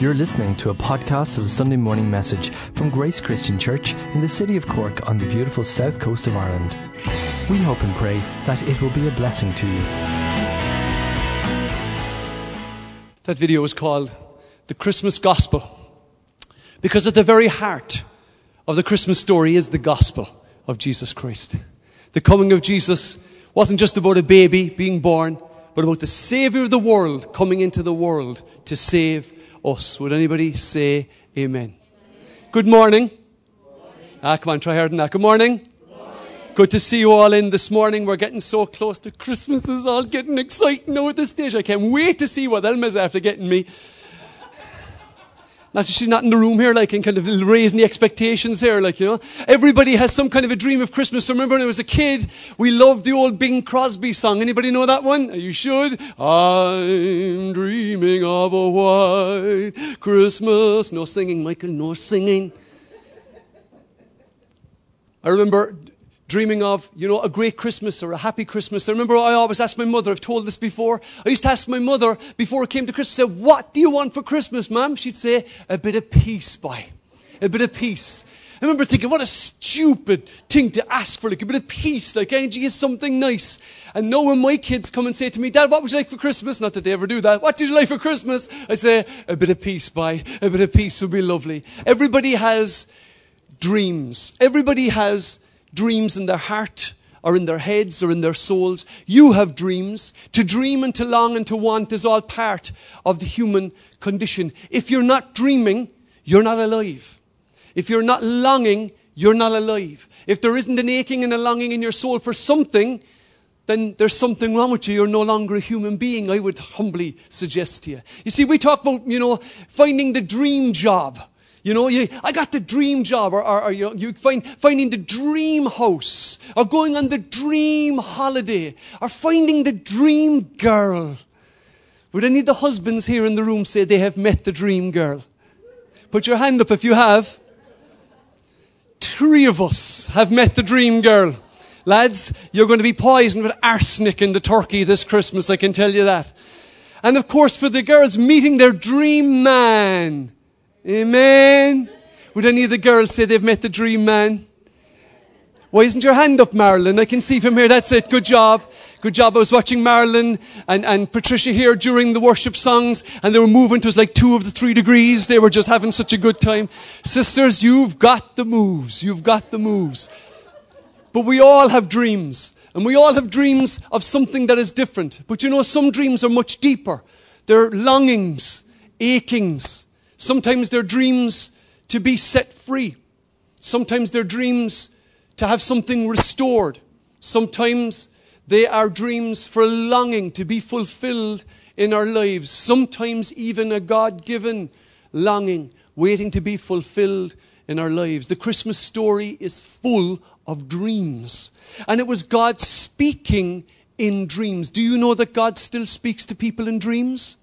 You're listening to a podcast of the Sunday morning message from Grace Christian Church in the city of Cork on the beautiful south coast of Ireland. We hope and pray that it will be a blessing to you. That video is called The Christmas Gospel. Because at the very heart of the Christmas story is the gospel of Jesus Christ. The coming of Jesus wasn't just about a baby being born, but about the Savior of the world coming into the world to save us. Would anybody say amen? Good morning. Ah, come on, try harder than that. Good morning. Good to see you all in this morning. We're getting so close to Christmas. It's all getting exciting now at this stage. I can't wait to see what Elma's after getting me. Not she's not in the room here, like, and kind of raising the expectations here, like, you know. Everybody has some kind of a dream of Christmas. So remember when I was a kid, we loved the old Bing Crosby song. Anybody know that one? You should. I'm of a white Christmas. No singing, Michael, no singing. I remember dreaming of, you know, a great Christmas or a happy Christmas. I remember I always asked my mother, I've told this before. I used to ask my mother before it came to Christmas, say, What do you want for Christmas, ma'am? She'd say, A bit of peace, boy. A bit of peace. I remember thinking, what a stupid thing to ask for, like a bit of peace, like Angie is something nice. And now when my kids come and say to me, Dad, what would you like for Christmas? Not that they ever do that. What did you like for Christmas? I say, a bit of peace, boy. A bit of peace would be lovely. Everybody has dreams. Everybody has dreams in their heart or in their heads or in their souls. You have dreams. To dream and to long and to want is all part of the human condition. If you're not dreaming, you're not alive. If you're not longing, you're not alive. If there isn't an aching and a longing in your soul for something, then there's something wrong with you. You're no longer a human being, I would humbly suggest to you. You see, we talk about, you know, finding the dream job. You know, you, I got the dream job, or, or, or you, know, you find finding the dream house, or going on the dream holiday, or finding the dream girl. Would any of the husbands here in the room say they have met the dream girl? Put your hand up if you have. Three of us have met the dream girl. Lads, you're going to be poisoned with arsenic in the turkey this Christmas, I can tell you that. And of course, for the girls, meeting their dream man. Amen. Would any of the girls say they've met the dream man? Why isn't your hand up, Marilyn? I can see from here. That's it. Good job. Good job. I was watching Marilyn and, and Patricia here during the worship songs, and they were moving. It was like two of the three degrees. They were just having such a good time. Sisters, you've got the moves. You've got the moves. But we all have dreams. And we all have dreams of something that is different. But you know, some dreams are much deeper. They're longings, achings. Sometimes they're dreams to be set free. Sometimes they're dreams to have something restored. Sometimes they are dreams for longing to be fulfilled in our lives. Sometimes even a God given longing waiting to be fulfilled in our lives. The Christmas story is full of dreams. And it was God speaking in dreams. Do you know that God still speaks to people in dreams?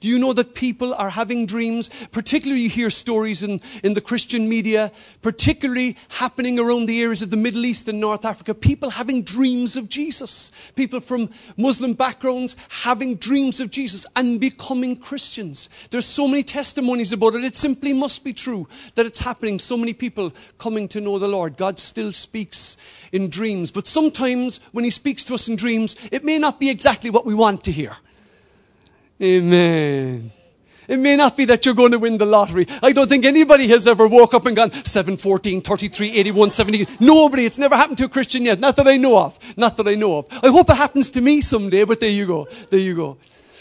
Do you know that people are having dreams? Particularly, you hear stories in, in the Christian media, particularly happening around the areas of the Middle East and North Africa. People having dreams of Jesus. People from Muslim backgrounds having dreams of Jesus and becoming Christians. There's so many testimonies about it. It simply must be true that it's happening. So many people coming to know the Lord. God still speaks in dreams. But sometimes when He speaks to us in dreams, it may not be exactly what we want to hear. Amen. It may not be that you're going to win the lottery. I don't think anybody has ever woke up and gone 7, 14, 33, 81, 70. Nobody. It's never happened to a Christian yet. Not that I know of. Not that I know of. I hope it happens to me someday, but there you go. There you go.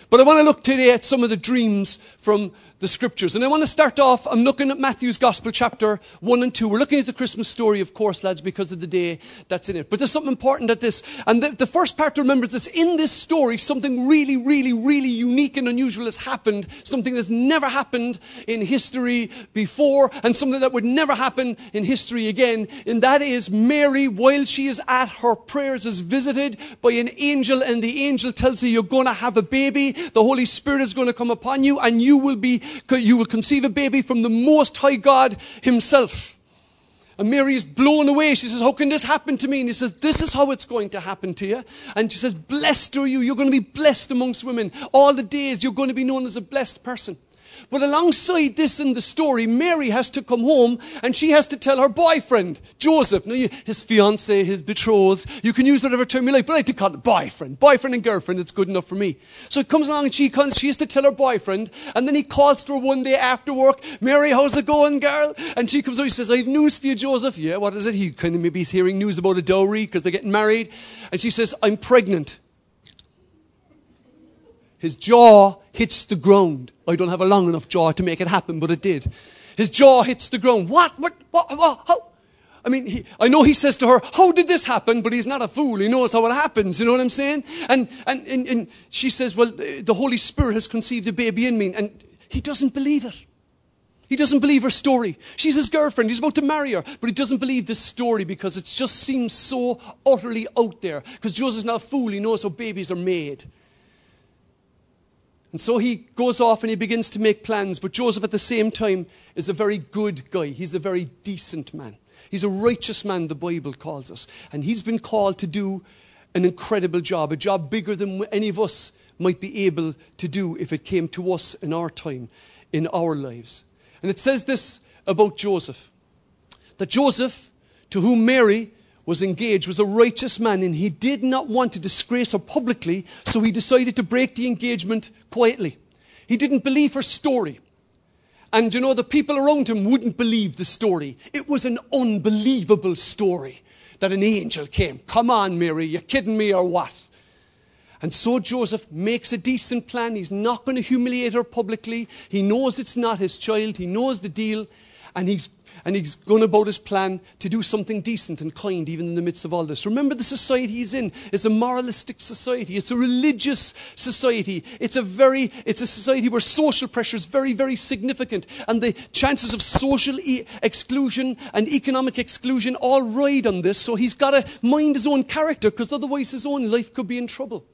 But I want to look today at some of the dreams from the scriptures. And I want to start off, I'm looking at Matthew's Gospel, chapter 1 and 2. We're looking at the Christmas story, of course, lads, because of the day that's in it. But there's something important at this. And the, the first part to remember is this in this story, something really, really, really unique and unusual has happened. Something that's never happened in history before, and something that would never happen in history again. And that is Mary, while she is at her prayers, is visited by an angel, and the angel tells her, You're going to have a baby. The Holy Spirit is going to come upon you, and you will be you will conceive a baby from the Most High God Himself. And Mary is blown away. She says, How can this happen to me? And he says, This is how it's going to happen to you. And she says, Blessed are you. You're going to be blessed amongst women. All the days you're going to be known as a blessed person. But alongside this in the story, Mary has to come home and she has to tell her boyfriend, Joseph, now his fiance, his betrothed, you can use whatever term you like, but I like to call it boyfriend. Boyfriend and girlfriend, it's good enough for me. So it comes along and she comes, she has to tell her boyfriend, and then he calls to her one day after work, Mary, how's it going, girl? And she comes out, he says, I have news for you, Joseph. Yeah, what is it? He kind of maybe he's hearing news about a dowry because they're getting married. And she says, I'm pregnant. His jaw hits the ground. I don't have a long enough jaw to make it happen, but it did. His jaw hits the ground. What? What? What? what how? I mean, he, I know he says to her, How did this happen? But he's not a fool. He knows how it happens. You know what I'm saying? And, and, and, and she says, Well, the Holy Spirit has conceived a baby in me. And he doesn't believe it. He doesn't believe her story. She's his girlfriend. He's about to marry her. But he doesn't believe this story because it just seems so utterly out there. Because Joseph's not a fool. He knows how babies are made. And so he goes off and he begins to make plans. But Joseph, at the same time, is a very good guy. He's a very decent man. He's a righteous man, the Bible calls us. And he's been called to do an incredible job, a job bigger than any of us might be able to do if it came to us in our time, in our lives. And it says this about Joseph that Joseph, to whom Mary was engaged was a righteous man and he did not want to disgrace her publicly, so he decided to break the engagement quietly. He didn't believe her story. And you know, the people around him wouldn't believe the story. It was an unbelievable story that an angel came. Come on, Mary, you're kidding me or what? And so Joseph makes a decent plan. He's not going to humiliate her publicly. He knows it's not his child. He knows the deal. And he's and he's going about his plan to do something decent and kind even in the midst of all this. Remember, the society he's in is a moralistic society. It's a religious society. It's a very, it's a society where social pressure is very, very significant. And the chances of social e- exclusion and economic exclusion all ride on this. So he's got to mind his own character because otherwise his own life could be in trouble.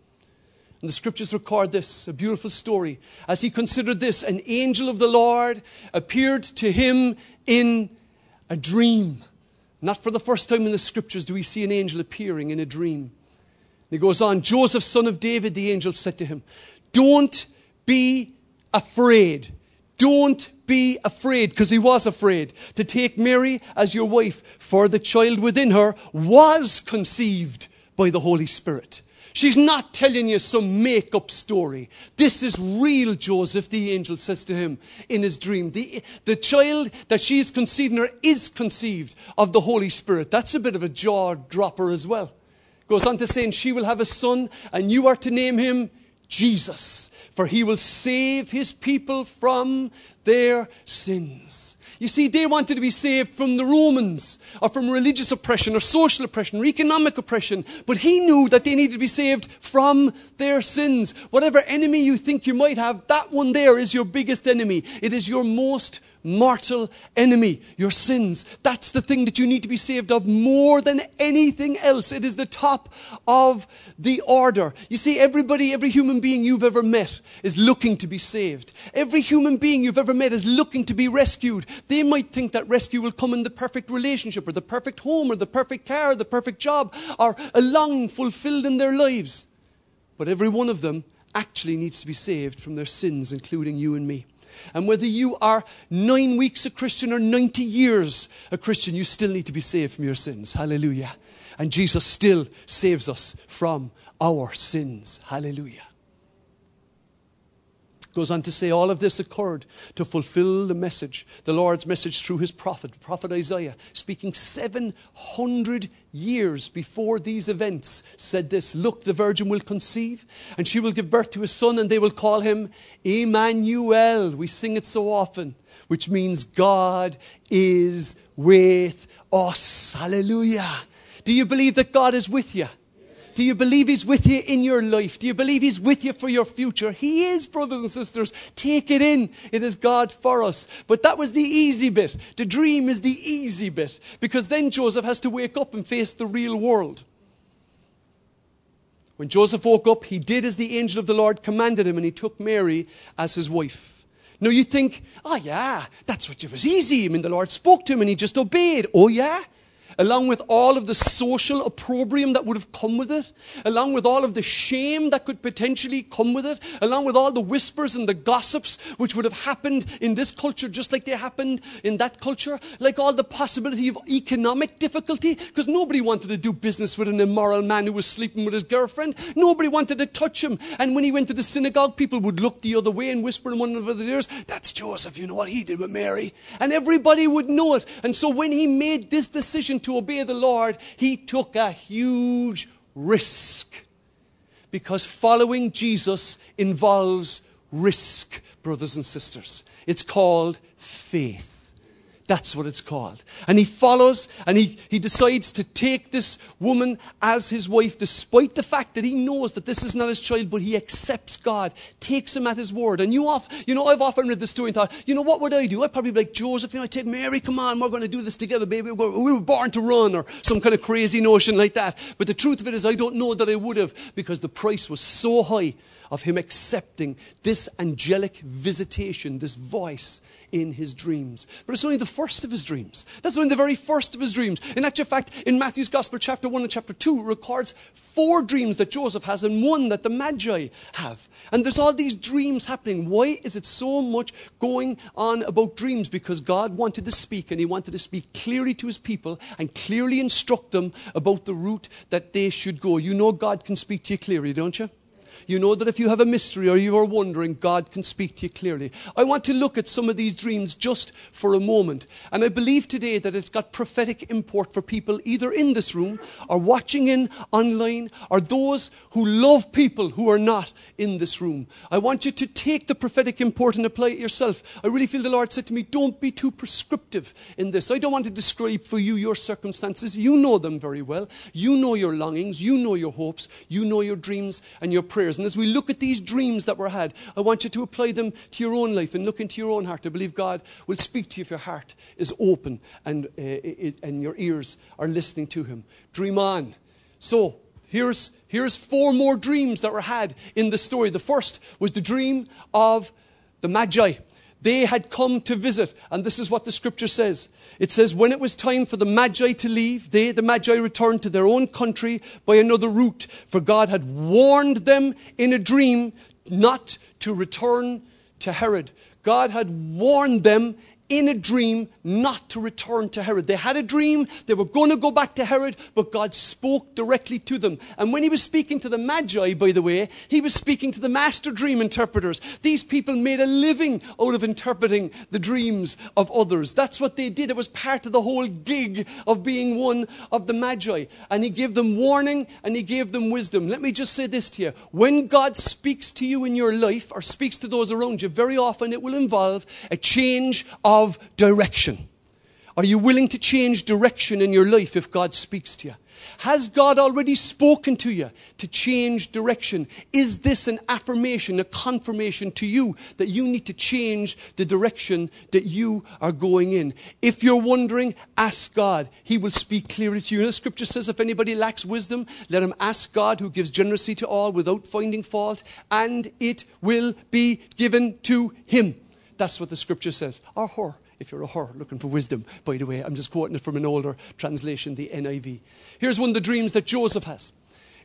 And the scriptures record this, a beautiful story. As he considered this, an angel of the Lord appeared to him in a dream. Not for the first time in the scriptures do we see an angel appearing in a dream. And he goes on Joseph, son of David, the angel said to him, Don't be afraid. Don't be afraid, because he was afraid, to take Mary as your wife, for the child within her was conceived by the Holy Spirit. She's not telling you some make up story. This is real, Joseph, the angel says to him in his dream. The, the child that she is conceiving her is conceived of the Holy Spirit. That's a bit of a jaw dropper as well. Goes on to saying, she will have a son, and you are to name him Jesus, for he will save his people from their sins. You see, they wanted to be saved from the Romans, or from religious oppression, or social oppression, or economic oppression. But he knew that they needed to be saved from their sins. Whatever enemy you think you might have, that one there is your biggest enemy. It is your most mortal enemy, your sins. That's the thing that you need to be saved of more than anything else. It is the top of the order. You see, everybody, every human being you've ever met is looking to be saved. Every human being you've ever met is looking to be rescued. They might think that rescue will come in the perfect relationship, or the perfect home, or the perfect car, or the perfect job, or a longing fulfilled in their lives. But every one of them actually needs to be saved from their sins, including you and me. And whether you are nine weeks a Christian or 90 years a Christian, you still need to be saved from your sins. Hallelujah. And Jesus still saves us from our sins. Hallelujah goes on to say all of this occurred to fulfill the message, the Lord's message through his prophet, Prophet Isaiah, speaking 700 years before these events, said this Look, the virgin will conceive, and she will give birth to a son, and they will call him Emmanuel. We sing it so often, which means God is with us. Hallelujah. Do you believe that God is with you? Do you believe He's with you in your life? Do you believe He's with you for your future? He is, brothers and sisters. Take it in. It is God for us. But that was the easy bit. The dream is the easy bit because then Joseph has to wake up and face the real world. When Joseph woke up, he did as the angel of the Lord commanded him and he took Mary as his wife. Now you think, oh yeah, that's what it was easy. I mean, the Lord spoke to him and he just obeyed. Oh yeah? Along with all of the social opprobrium that would have come with it, along with all of the shame that could potentially come with it, along with all the whispers and the gossips which would have happened in this culture just like they happened in that culture, like all the possibility of economic difficulty, because nobody wanted to do business with an immoral man who was sleeping with his girlfriend. Nobody wanted to touch him. And when he went to the synagogue, people would look the other way and whisper in one another's ears, That's Joseph, you know what he did with Mary. And everybody would know it. And so when he made this decision to obey the Lord, he took a huge risk. Because following Jesus involves risk, brothers and sisters. It's called faith. That's what it's called. And he follows and he, he decides to take this woman as his wife, despite the fact that he knows that this is not his child, but he accepts God, takes him at his word. And you, off, you know, I've often read this story and thought, you know, what would I do? I'd probably be like, Joseph, you know, I take Mary, come on, we're going to do this together, baby. We were born to run, or some kind of crazy notion like that. But the truth of it is, I don't know that I would have because the price was so high of him accepting this angelic visitation, this voice in his dreams. But it's only the first of his dreams. That's only the very first of his dreams. In actual fact, in Matthew's Gospel, chapter 1 and chapter 2, records four dreams that Joseph has and one that the Magi have. And there's all these dreams happening. Why is it so much going on about dreams? Because God wanted to speak and he wanted to speak clearly to his people and clearly instruct them about the route that they should go. You know God can speak to you clearly, don't you? You know that if you have a mystery or you are wondering, God can speak to you clearly. I want to look at some of these dreams just for a moment. And I believe today that it's got prophetic import for people either in this room or watching in online or those who love people who are not in this room. I want you to take the prophetic import and apply it yourself. I really feel the Lord said to me, don't be too prescriptive in this. I don't want to describe for you your circumstances. You know them very well. You know your longings. You know your hopes. You know your dreams and your prayers. And as we look at these dreams that were had, I want you to apply them to your own life and look into your own heart. I believe God will speak to you if your heart is open and, uh, it, and your ears are listening to Him. Dream on. So, here's, here's four more dreams that were had in the story. The first was the dream of the Magi. They had come to visit, and this is what the scripture says. It says, When it was time for the Magi to leave, they, the Magi, returned to their own country by another route, for God had warned them in a dream not to return to Herod. God had warned them in a dream not to return to Herod. They had a dream, they were going to go back to Herod, but God spoke directly to them. And when he was speaking to the Magi, by the way, he was speaking to the master dream interpreters. These people made a living out of interpreting the dreams of others. That's what they did. It was part of the whole gig of being one of the Magi. And he gave them warning and he gave them wisdom. Let me just say this to you. When God speaks to you in your life or speaks to those around you, very often it will involve a change of of direction. Are you willing to change direction in your life if God speaks to you? Has God already spoken to you to change direction? Is this an affirmation, a confirmation to you that you need to change the direction that you are going in? If you're wondering, ask God. He will speak clearly to you. And the scripture says, if anybody lacks wisdom, let him ask God who gives generously to all without finding fault, and it will be given to him. That's what the scripture says. Or her, if you're a her looking for wisdom, by the way. I'm just quoting it from an older translation, the NIV. Here's one of the dreams that Joseph has.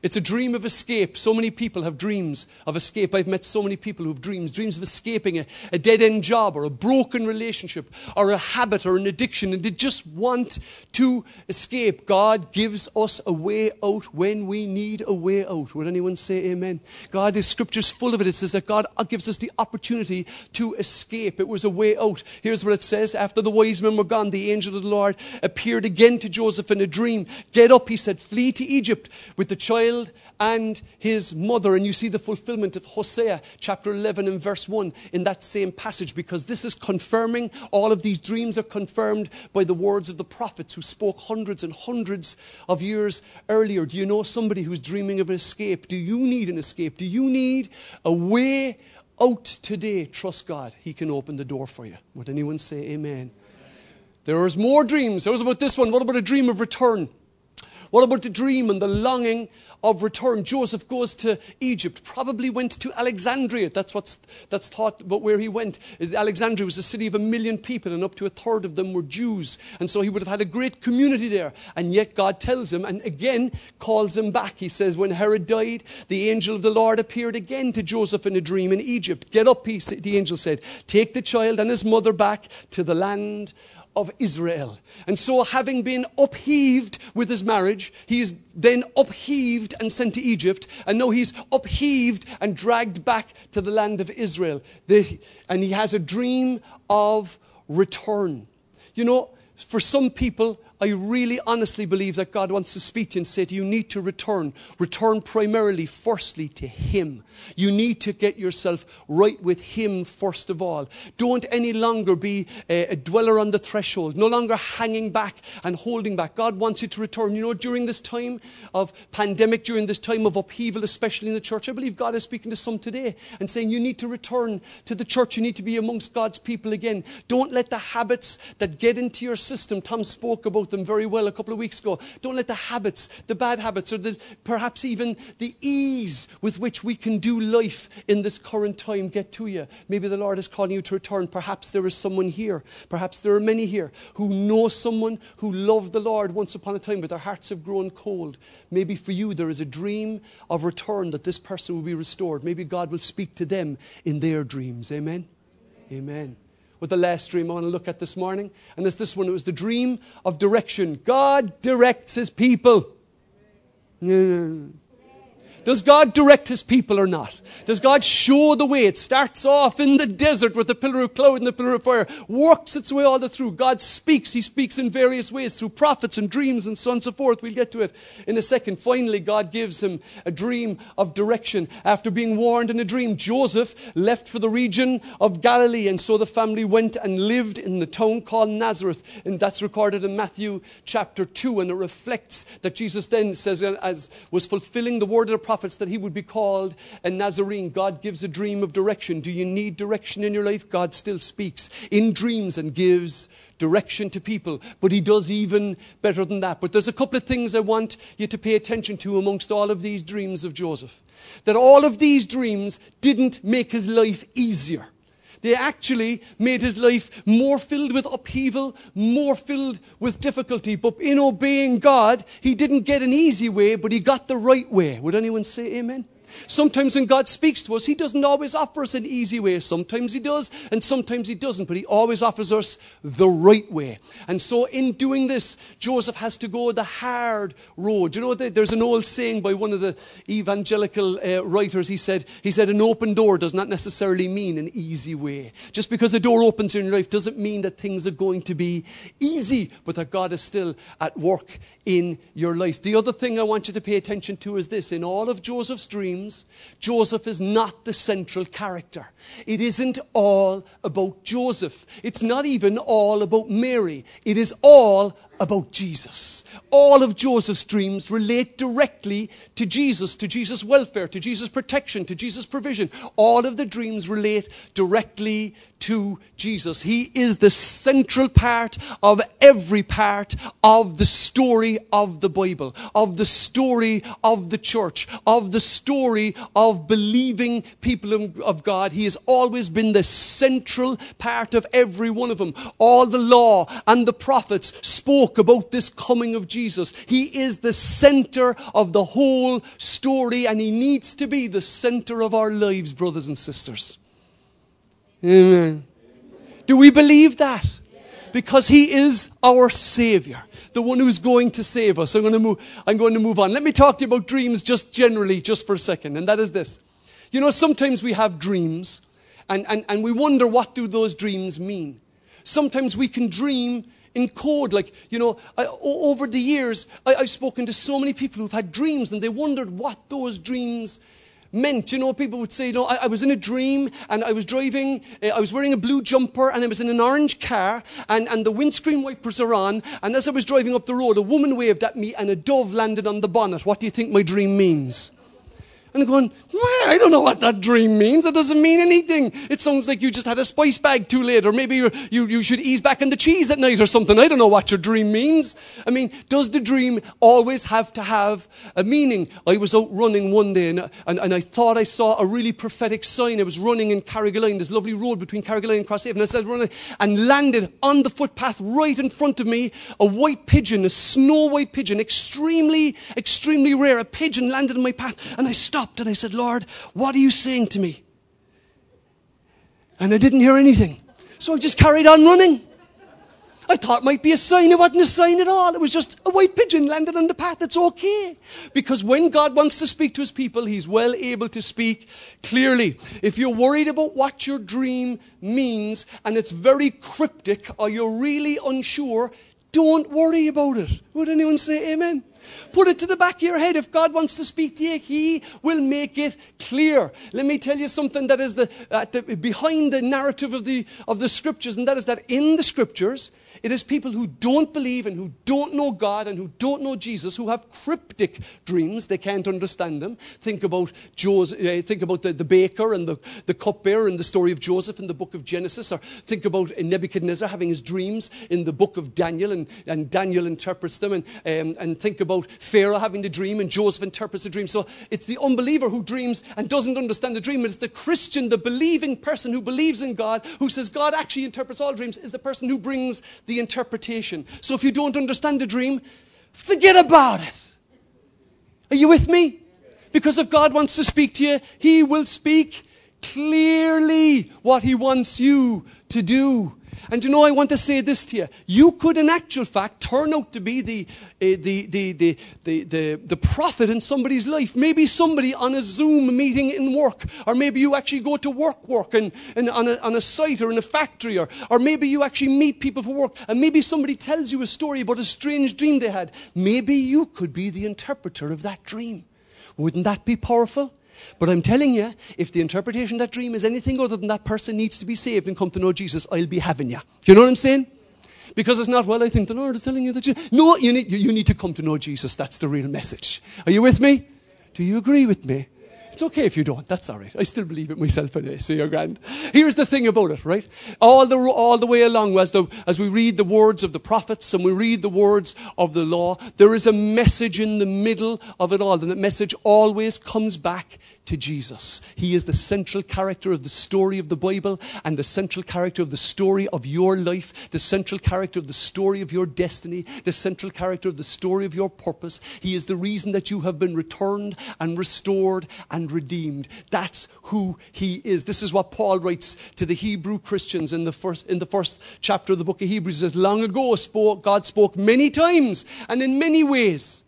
It's a dream of escape. So many people have dreams of escape. I've met so many people who have dreams, dreams of escaping a, a dead end job or a broken relationship or a habit or an addiction, and they just want to escape. God gives us a way out when we need a way out. Would anyone say amen? God, the scripture's full of it. It says that God gives us the opportunity to escape. It was a way out. Here's what it says After the wise men were gone, the angel of the Lord appeared again to Joseph in a dream. Get up, he said, flee to Egypt with the child child and his mother. And you see the fulfillment of Hosea chapter 11 and verse 1 in that same passage because this is confirming, all of these dreams are confirmed by the words of the prophets who spoke hundreds and hundreds of years earlier. Do you know somebody who's dreaming of an escape? Do you need an escape? Do you need a way out today? Trust God. He can open the door for you. Would anyone say amen? There was more dreams. There was about this one? What about a dream of return? What about the dream and the longing of return? Joseph goes to Egypt, probably went to Alexandria. That's what's that's thought about where he went. Alexandria was a city of a million people, and up to a third of them were Jews. And so he would have had a great community there. And yet God tells him, and again calls him back. He says, When Herod died, the angel of the Lord appeared again to Joseph in a dream in Egypt. Get up, he, the angel said, take the child and his mother back to the land of Israel. And so, having been upheaved with his marriage, he is then upheaved and sent to Egypt. And now he's upheaved and dragged back to the land of Israel. And he has a dream of return. You know, for some people, I really honestly believe that God wants to speak to you and say to you, you need to return. Return primarily, firstly, to Him. You need to get yourself right with Him first of all. Don't any longer be a, a dweller on the threshold, no longer hanging back and holding back. God wants you to return. You know, during this time of pandemic, during this time of upheaval, especially in the church, I believe God is speaking to some today and saying, you need to return to the church. You need to be amongst God's people again. Don't let the habits that get into your system, Tom spoke about them very well a couple of weeks ago. Don't let the habits, the bad habits, or the, perhaps even the ease with which we can do life in this current time get to you. Maybe the Lord is calling you to return. Perhaps there is someone here, perhaps there are many here who know someone who loved the Lord once upon a time, but their hearts have grown cold. Maybe for you there is a dream of return that this person will be restored. Maybe God will speak to them in their dreams. Amen. Amen with the last dream I want to look at this morning. And it's this one. It was the dream of direction. God directs his people. Does God direct his people or not? Does God show the way? It starts off in the desert with the pillar of cloud and the pillar of fire, works its way all the through. God speaks. He speaks in various ways through prophets and dreams and so on and so forth. We'll get to it in a second. Finally, God gives him a dream of direction. After being warned in a dream, Joseph left for the region of Galilee, and so the family went and lived in the town called Nazareth. And that's recorded in Matthew chapter 2, and it reflects that Jesus then says, as was fulfilling the word of the prophet prophets that he would be called a Nazarene. God gives a dream of direction. Do you need direction in your life? God still speaks in dreams and gives direction to people. But he does even better than that. But there's a couple of things I want you to pay attention to amongst all of these dreams of Joseph. That all of these dreams didn't make his life easier. They actually made his life more filled with upheaval, more filled with difficulty. But in obeying God, he didn't get an easy way, but he got the right way. Would anyone say amen? Sometimes when God speaks to us, He doesn't always offer us an easy way. Sometimes He does, and sometimes He doesn't, but He always offers us the right way. And so, in doing this, Joseph has to go the hard road. You know, there's an old saying by one of the evangelical uh, writers. He said, he said, An open door does not necessarily mean an easy way. Just because a door opens in your life doesn't mean that things are going to be easy, but that God is still at work in your life. The other thing I want you to pay attention to is this in all of Joseph's dreams, Joseph is not the central character. It isn't all about Joseph, it's not even all about Mary. It is all about Jesus. All of Joseph's dreams relate directly to Jesus, to Jesus' welfare, to Jesus' protection, to Jesus' provision. All of the dreams relate directly to Jesus. He is the central part of every part of the story of the Bible, of the story of the church, of the story of believing people of God. He has always been the central part of every one of them. All the law and the prophets spoke spoke about this coming of Jesus. He is the center of the whole story, and He needs to be the center of our lives, brothers and sisters. Amen. Do we believe that? Because He is our Savior the one who's going to save us. I'm going to, move, I'm going to move on. Let me talk to you about dreams just generally, just for a second, and that is this. You know, sometimes we have dreams, and, and, and we wonder what do those dreams mean. Sometimes we can dream in code. Like, you know, over the years, I, I've spoken to so many people who've had dreams and they wondered what those dreams meant. You know, people would say, you know, I, I was in a dream and I was driving, uh, I was wearing a blue jumper and I was in an orange car and, and the windscreen wipers are on. And as I was driving up the road, a woman waved at me and a dove landed on the bonnet. What do you think my dream means? And going, well, I don't know what that dream means. It doesn't mean anything. It sounds like you just had a spice bag too late, or maybe you, you should ease back on the cheese at night or something. I don't know what your dream means. I mean, does the dream always have to have a meaning? I was out running one day and, and, and I thought I saw a really prophetic sign. I was running in Carrigaline, this lovely road between Carrigaline and Crosshaven. I said running and landed on the footpath right in front of me, a white pigeon, a snow white pigeon, extremely, extremely rare. A pigeon landed in my path and I stopped stopped and I said, Lord, what are you saying to me? And I didn't hear anything. So I just carried on running. I thought it might be a sign. It wasn't a sign at all. It was just a white pigeon landed on the path. It's okay. Because when God wants to speak to his people, he's well able to speak clearly. If you're worried about what your dream means and it's very cryptic or you're really unsure, don't worry about it. Would anyone say amen? Put it to the back of your head. If God wants to speak to you, He will make it clear. Let me tell you something that is the, uh, the, behind the narrative of the, of the scriptures, and that is that in the scriptures, it is people who don't believe and who don't know God and who don't know Jesus who have cryptic dreams. They can't understand them. Think about, Joseph, uh, think about the, the baker and the, the cupbearer in the story of Joseph in the book of Genesis, or think about Nebuchadnezzar having his dreams in the book of Daniel, and, and Daniel interprets them, and, um, and think about Pharaoh having the dream, and Joseph interprets the dream. So it's the unbeliever who dreams and doesn't understand the dream, and it's the Christian, the believing person who believes in God, who says God actually interprets all dreams, is the person who brings the interpretation. So if you don't understand the dream, forget about it. Are you with me? Because if God wants to speak to you, He will speak clearly what He wants you to do. And you know, I want to say this to you. You could, in actual fact, turn out to be the, uh, the, the, the, the, the, the prophet in somebody's life. Maybe somebody on a Zoom meeting in work, or maybe you actually go to work, work and, and on, a, on a site or in a factory, or, or maybe you actually meet people for work, and maybe somebody tells you a story about a strange dream they had. Maybe you could be the interpreter of that dream. Wouldn't that be powerful? But I'm telling you, if the interpretation of that dream is anything other than that person needs to be saved and come to know Jesus, I'll be having you. Do you know what I'm saying? Because it's not, well, I think the Lord is telling you that you. No, you need, you need to come to know Jesus. That's the real message. Are you with me? Do you agree with me? It's okay if you don't. That's all right. I still believe it myself anyway, so you're grand. Here's the thing about it, right? All the, all the way along, as, the, as we read the words of the prophets and we read the words of the law, there is a message in the middle of it all. And that message always comes back to Jesus. He is the central character of the story of the Bible and the central character of the story of your life, the central character of the story of your destiny, the central character of the story of your purpose. He is the reason that you have been returned and restored and redeemed. That's who he is. This is what Paul writes to the Hebrew Christians in the first, in the first chapter of the book of Hebrews. He says, Long ago, spoke, God spoke many times and in many ways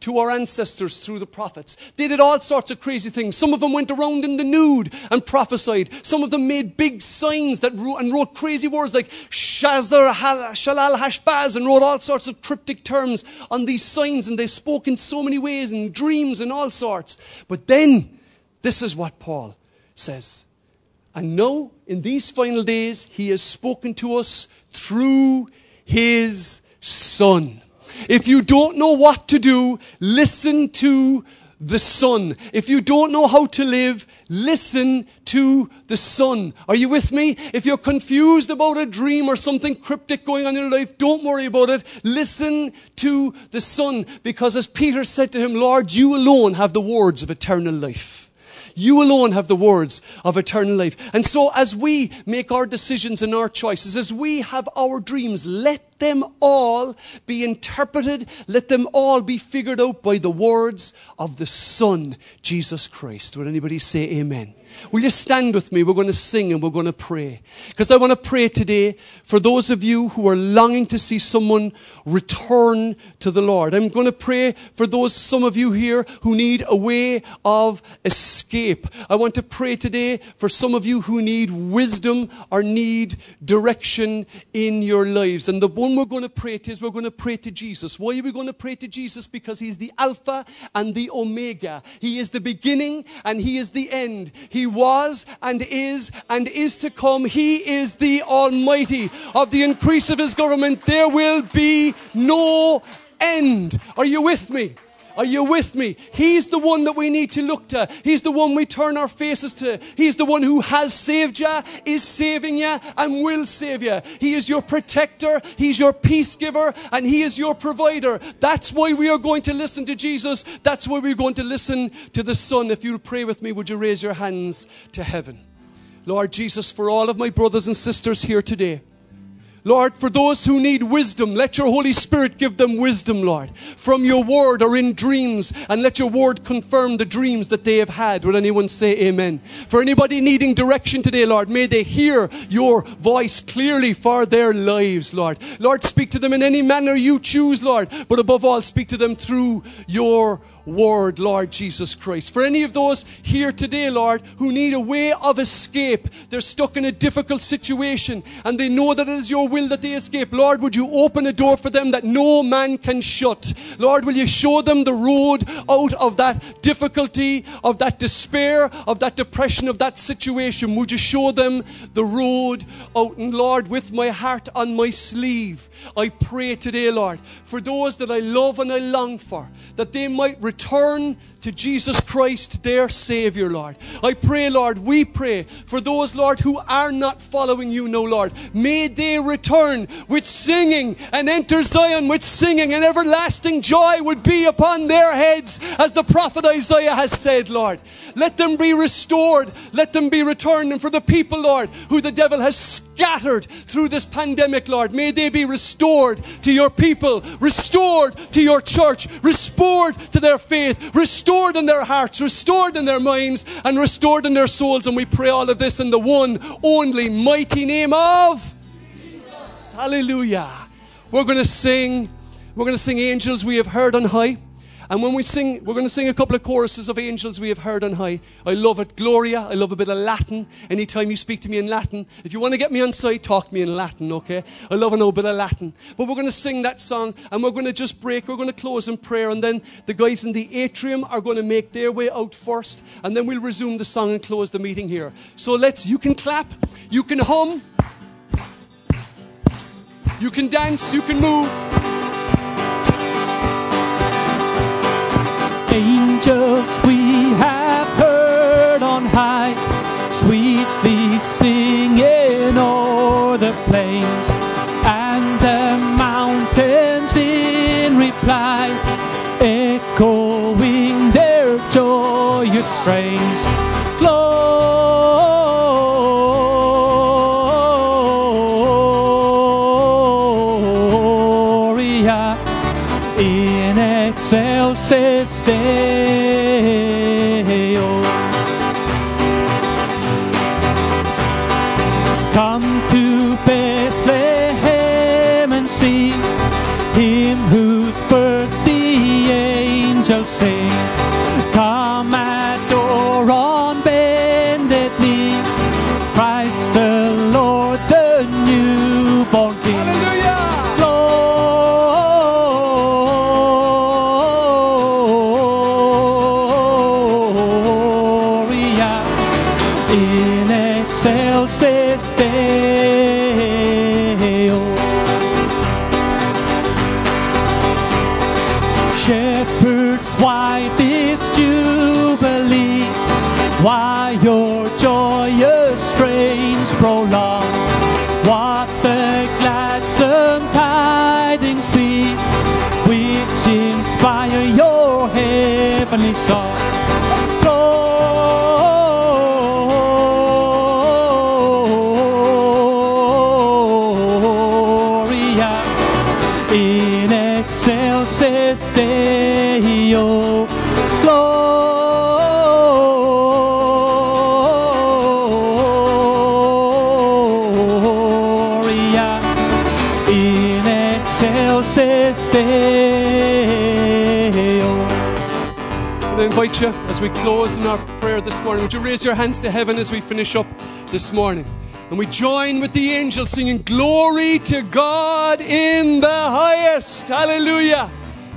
to our ancestors through the prophets. They did all sorts of crazy things. Some of them went around in the nude and prophesied. Some of them made big signs that wrote, and wrote crazy words like Shazar, Shalal, Hashbaz, and wrote all sorts of cryptic terms on these signs. And they spoke in so many ways, in dreams and all sorts. But then, this is what Paul says. And now, in these final days, he has spoken to us through his Son. If you don't know what to do, listen to the Son. If you don't know how to live, listen to the Son. Are you with me? If you're confused about a dream or something cryptic going on in your life, don't worry about it. Listen to the Son. Because as Peter said to him, Lord, you alone have the words of eternal life. You alone have the words of eternal life. And so, as we make our decisions and our choices, as we have our dreams, let them all be interpreted, let them all be figured out by the words of the Son, Jesus Christ. Would anybody say amen? Will you stand with me? We're going to sing and we're going to pray. Because I want to pray today for those of you who are longing to see someone return to the Lord. I'm going to pray for those, some of you here who need a way of escape. I want to pray today for some of you who need wisdom or need direction in your lives. And the one we're going to pray to is we're going to pray to Jesus. Why are we going to pray to Jesus? Because He's the Alpha and the Omega. He is the beginning and He is the end. He was and is and is to come. He is the Almighty. Of the increase of His government, there will be no end. Are you with me? Are you with me? He's the one that we need to look to. He's the one we turn our faces to. He's the one who has saved you, is saving you, and will save you. He is your protector, He's your peace giver, and He is your provider. That's why we are going to listen to Jesus. That's why we're going to listen to the Son. If you'll pray with me, would you raise your hands to heaven? Lord Jesus, for all of my brothers and sisters here today. Lord, for those who need wisdom, let your Holy Spirit give them wisdom, Lord, from your word or in dreams, and let your word confirm the dreams that they have had. Will anyone say amen? For anybody needing direction today, Lord, may they hear your voice clearly for their lives, Lord. Lord, speak to them in any manner you choose, Lord, but above all, speak to them through your word, Lord Jesus Christ. For any of those here today, Lord, who need a way of escape, they're stuck in a difficult situation and they know that it is your will that they escape. Lord, would you open a door for them that no man can shut? Lord, will you show them the road out of that difficulty, of that despair, of that depression, of that situation? Would you show them the road out? And Lord, with my heart on my sleeve, I pray today, Lord, for those that I love and I long for, that they might return to Jesus Christ, their Savior, Lord. I pray, Lord, we pray for those, Lord, who are not following you, no, Lord. May they return with singing and enter Zion with singing, and everlasting joy would be upon their heads, as the prophet Isaiah has said, Lord. Let them be restored, let them be returned. And for the people, Lord, who the devil has scattered through this pandemic, Lord, may they be restored to your people, restored to your church, restored to their faith, restored restored in their hearts, restored in their minds, and restored in their souls. And we pray all of this in the one, only, mighty name of Jesus. Hallelujah. We're going to sing. We're going to sing Angels We Have Heard on High. And when we sing, we're going to sing a couple of choruses of angels we have heard on high. I love it. Gloria. I love a bit of Latin. Anytime you speak to me in Latin. If you want to get me on side, talk to me in Latin, okay? I love a little bit of Latin. But we're going to sing that song and we're going to just break. We're going to close in prayer. And then the guys in the atrium are going to make their way out first. And then we'll resume the song and close the meeting here. So let's, you can clap, you can hum, you can dance, you can move. Angels we have heard on high, sweetly singing o'er the plains and the mountains in reply, echoing their joyous strains. Excelsis Deo. Oh. Come inspire your heavenly song? We close in our prayer this morning. Would you raise your hands to heaven as we finish up this morning? And we join with the angels singing, Glory to God in the highest. Hallelujah.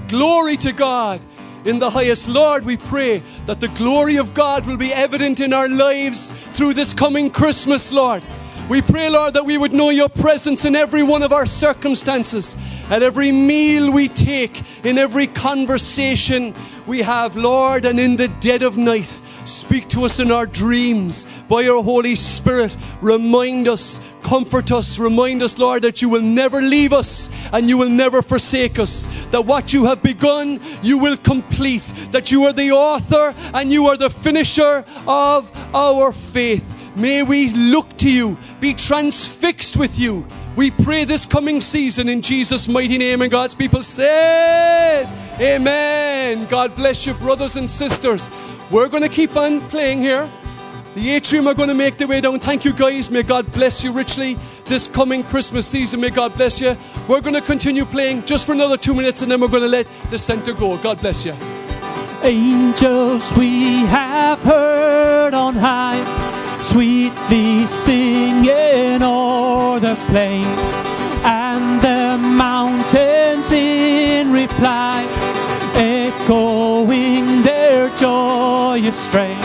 Glory to God in the highest. Lord, we pray that the glory of God will be evident in our lives through this coming Christmas, Lord. We pray, Lord, that we would know your presence in every one of our circumstances, at every meal we take, in every conversation we have, Lord, and in the dead of night. Speak to us in our dreams by your Holy Spirit. Remind us, comfort us, remind us, Lord, that you will never leave us and you will never forsake us. That what you have begun, you will complete. That you are the author and you are the finisher of our faith. May we look to you, be transfixed with you. We pray this coming season in Jesus' mighty name, and God's people said, Amen. God bless you, brothers and sisters. We're going to keep on playing here. The atrium are going to make their way down. Thank you, guys. May God bless you richly this coming Christmas season. May God bless you. We're going to continue playing just for another two minutes, and then we're going to let the center go. God bless you. Angels we have heard on high, sweetly singing o'er the plain, and the mountains in reply, echoing their joyous strain.